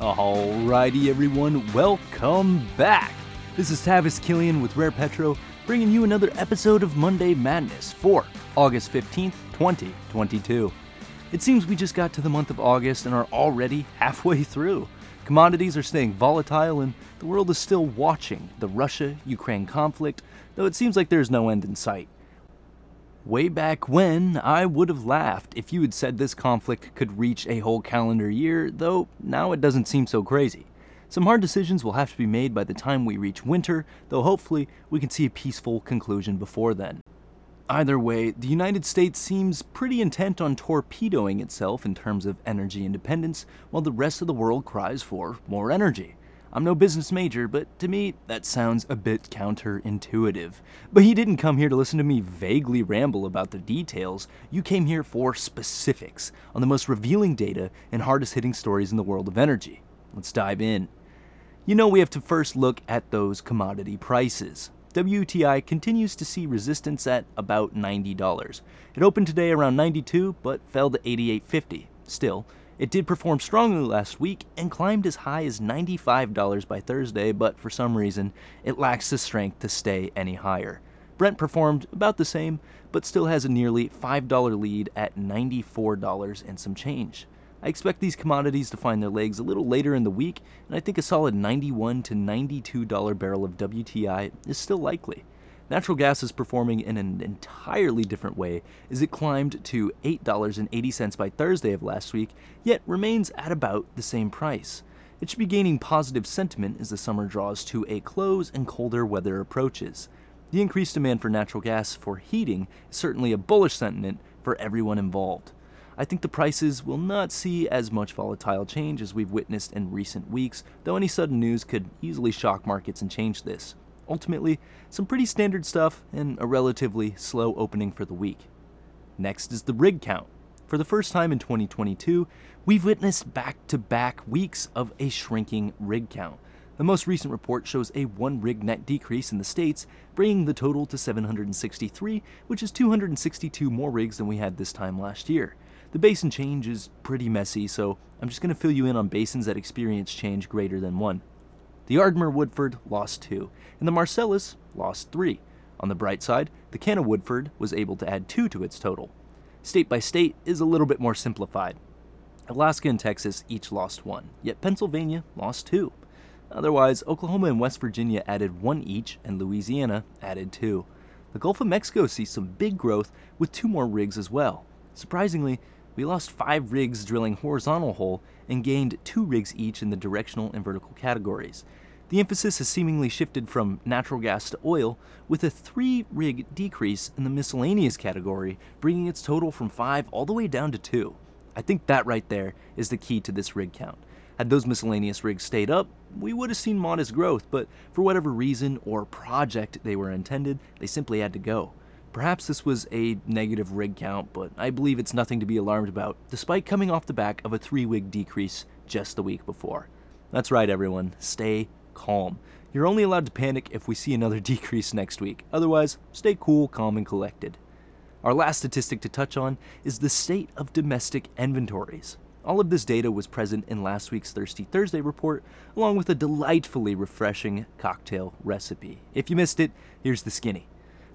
Alrighty, everyone, welcome back. This is Tavis Killian with Rare Petro, bringing you another episode of Monday Madness for August 15th, 2022. It seems we just got to the month of August and are already halfway through. Commodities are staying volatile, and the world is still watching the Russia Ukraine conflict, though it seems like there's no end in sight. Way back when, I would have laughed if you had said this conflict could reach a whole calendar year, though now it doesn't seem so crazy. Some hard decisions will have to be made by the time we reach winter, though hopefully we can see a peaceful conclusion before then. Either way, the United States seems pretty intent on torpedoing itself in terms of energy independence, while the rest of the world cries for more energy. I'm no business major, but to me, that sounds a bit counterintuitive. But you didn't come here to listen to me vaguely ramble about the details. You came here for specifics on the most revealing data and hardest hitting stories in the world of energy. Let's dive in. You know, we have to first look at those commodity prices. WTI continues to see resistance at about $90. It opened today around 92 but fell to 88.50. Still, it did perform strongly last week and climbed as high as $95 by Thursday, but for some reason, it lacks the strength to stay any higher. Brent performed about the same, but still has a nearly $5 lead at $94 and some change. I expect these commodities to find their legs a little later in the week, and I think a solid 91 to $92 barrel of WTI is still likely. Natural gas is performing in an entirely different way as it climbed to $8.80 by Thursday of last week, yet remains at about the same price. It should be gaining positive sentiment as the summer draws to a close and colder weather approaches. The increased demand for natural gas for heating is certainly a bullish sentiment for everyone involved. I think the prices will not see as much volatile change as we've witnessed in recent weeks, though any sudden news could easily shock markets and change this ultimately some pretty standard stuff and a relatively slow opening for the week. Next is the rig count. For the first time in 2022, we've witnessed back to back weeks of a shrinking rig count. The most recent report shows a one rig net decrease in the States, bringing the total to 763, which is 262 more rigs than we had this time last year. The basin change is pretty messy, so I'm just going to fill you in on basins that experience change greater than one. The Ardmore Woodford lost two, and the Marcellus lost three. On the bright side, the Cana Woodford was able to add two to its total. State by state is a little bit more simplified. Alaska and Texas each lost one, yet Pennsylvania lost two. Otherwise, Oklahoma and West Virginia added one each, and Louisiana added two. The Gulf of Mexico sees some big growth with two more rigs as well. Surprisingly, we lost five rigs drilling horizontal hole and gained two rigs each in the directional and vertical categories. The emphasis has seemingly shifted from natural gas to oil, with a three rig decrease in the miscellaneous category, bringing its total from five all the way down to two. I think that right there is the key to this rig count. Had those miscellaneous rigs stayed up, we would have seen modest growth, but for whatever reason or project they were intended, they simply had to go. Perhaps this was a negative rig count, but I believe it's nothing to be alarmed about, despite coming off the back of a three rig decrease just the week before. That's right, everyone. Stay calm. You're only allowed to panic if we see another decrease next week. Otherwise, stay cool, calm, and collected. Our last statistic to touch on is the state of domestic inventories. All of this data was present in last week's Thirsty Thursday report, along with a delightfully refreshing cocktail recipe. If you missed it, here's the skinny.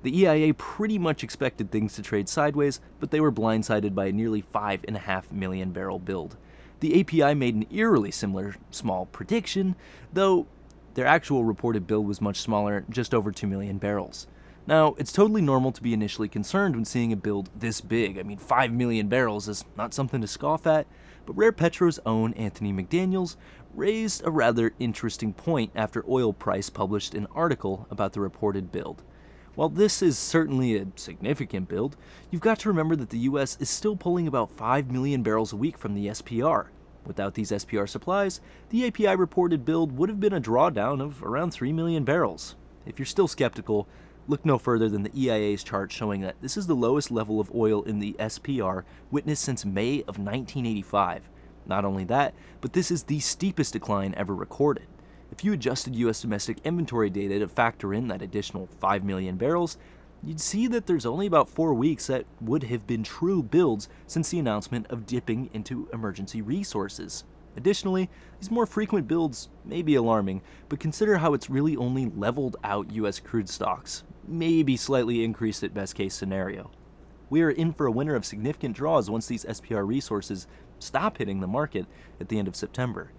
The EIA pretty much expected things to trade sideways, but they were blindsided by a nearly 5.5 million barrel build. The API made an eerily similar small prediction, though their actual reported build was much smaller, just over 2 million barrels. Now, it's totally normal to be initially concerned when seeing a build this big. I mean, 5 million barrels is not something to scoff at, but Rare Petro's own Anthony McDaniels raised a rather interesting point after Oil Price published an article about the reported build. While this is certainly a significant build, you've got to remember that the US is still pulling about 5 million barrels a week from the SPR, Without these SPR supplies, the API reported build would have been a drawdown of around 3 million barrels. If you're still skeptical, look no further than the EIA's chart showing that this is the lowest level of oil in the SPR witnessed since May of 1985. Not only that, but this is the steepest decline ever recorded. If you adjusted US domestic inventory data to factor in that additional 5 million barrels, you'd see that there's only about four weeks that would have been true builds since the announcement of dipping into emergency resources. Additionally, these more frequent builds may be alarming, but consider how it's really only leveled out US crude stocks, maybe slightly increased at best case scenario. We are in for a winter of significant draws once these SPR resources stop hitting the market at the end of September.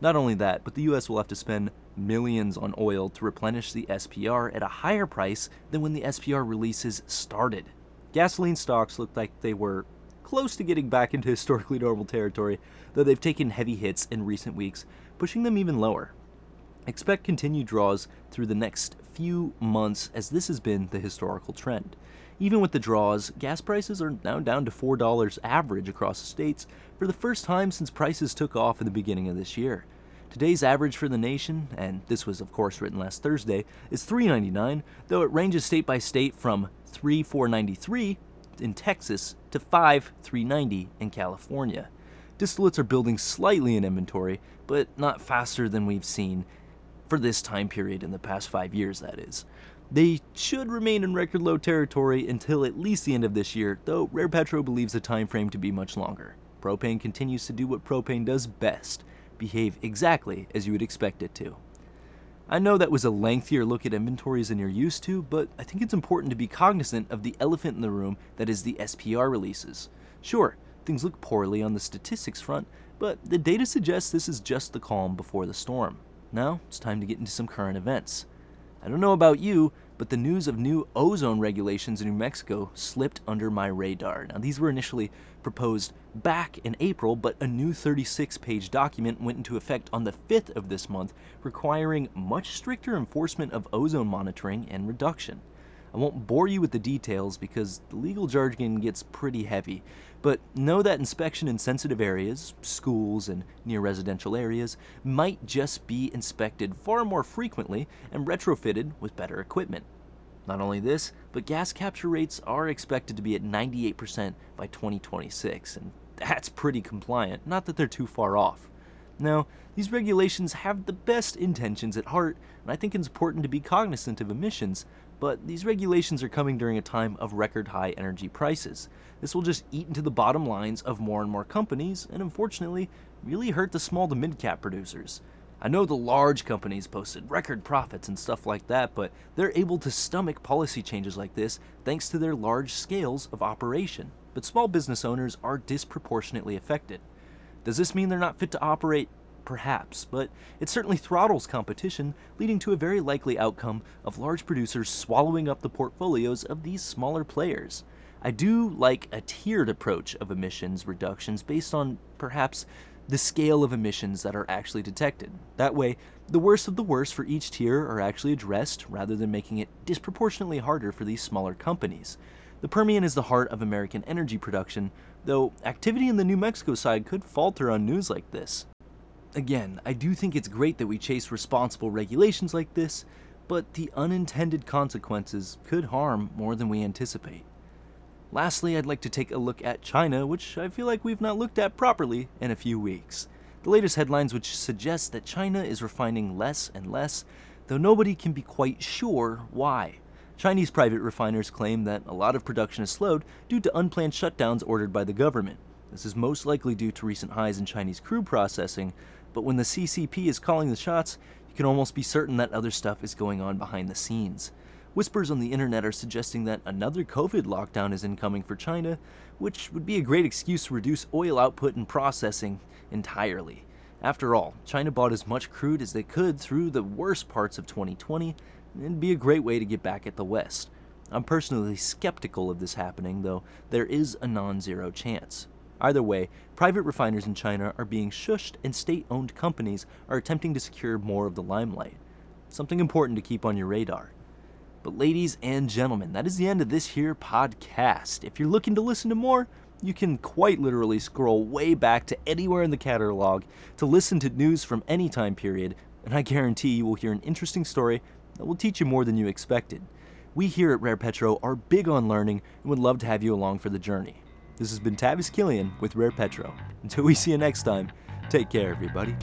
Not only that, but the US will have to spend millions on oil to replenish the SPR at a higher price than when the SPR releases started. Gasoline stocks looked like they were close to getting back into historically normal territory, though they've taken heavy hits in recent weeks, pushing them even lower. Expect continued draws through the next few months as this has been the historical trend. Even with the draws, gas prices are now down to $4 average across the states for the first time since prices took off in the beginning of this year. Today's average for the nation, and this was of course written last Thursday, is $3.99, though it ranges state by state from $3.493 in Texas to 5 390 in California. Distillates are building slightly in inventory, but not faster than we've seen for this time period in the past 5 years that is. They should remain in record low territory until at least the end of this year, though Rare Petro believes the time frame to be much longer. Propane continues to do what propane does best, behave exactly as you would expect it to. I know that was a lengthier look at inventories than you're used to, but I think it's important to be cognizant of the elephant in the room that is the SPR releases. Sure, things look poorly on the statistics front, but the data suggests this is just the calm before the storm. Now, it's time to get into some current events. I don't know about you, but the news of new ozone regulations in New Mexico slipped under my radar. Now, these were initially proposed back in April, but a new 36 page document went into effect on the 5th of this month, requiring much stricter enforcement of ozone monitoring and reduction. I won't bore you with the details because the legal jargon gets pretty heavy, but know that inspection in sensitive areas, schools, and near residential areas might just be inspected far more frequently and retrofitted with better equipment. Not only this, but gas capture rates are expected to be at 98% by 2026, and that's pretty compliant, not that they're too far off. Now, these regulations have the best intentions at heart, and I think it's important to be cognizant of emissions, but these regulations are coming during a time of record high energy prices. This will just eat into the bottom lines of more and more companies, and unfortunately, really hurt the small to mid cap producers. I know the large companies posted record profits and stuff like that, but they're able to stomach policy changes like this thanks to their large scales of operation. But small business owners are disproportionately affected. Does this mean they're not fit to operate? Perhaps, but it certainly throttles competition, leading to a very likely outcome of large producers swallowing up the portfolios of these smaller players. I do like a tiered approach of emissions reductions based on perhaps the scale of emissions that are actually detected. That way, the worst of the worst for each tier are actually addressed rather than making it disproportionately harder for these smaller companies. The Permian is the heart of American energy production, though activity in the New Mexico side could falter on news like this. Again, I do think it's great that we chase responsible regulations like this, but the unintended consequences could harm more than we anticipate. Lastly, I'd like to take a look at China, which I feel like we've not looked at properly in a few weeks. The latest headlines which suggest that China is refining less and less, though nobody can be quite sure why. Chinese private refiners claim that a lot of production has slowed due to unplanned shutdowns ordered by the government. This is most likely due to recent highs in Chinese crude processing, but when the CCP is calling the shots, you can almost be certain that other stuff is going on behind the scenes. Whispers on the internet are suggesting that another COVID lockdown is incoming for China, which would be a great excuse to reduce oil output and processing entirely. After all, China bought as much crude as they could through the worst parts of 2020, and it'd be a great way to get back at the West. I'm personally skeptical of this happening, though there is a non zero chance. Either way, private refiners in China are being shushed and state owned companies are attempting to secure more of the limelight. Something important to keep on your radar. But, ladies and gentlemen, that is the end of this here podcast. If you're looking to listen to more, you can quite literally scroll way back to anywhere in the catalog to listen to news from any time period, and I guarantee you will hear an interesting story that will teach you more than you expected. We here at Rare Petro are big on learning and would love to have you along for the journey. This has been Tavis Killian with Rare Petro. Until we see you next time, take care, everybody.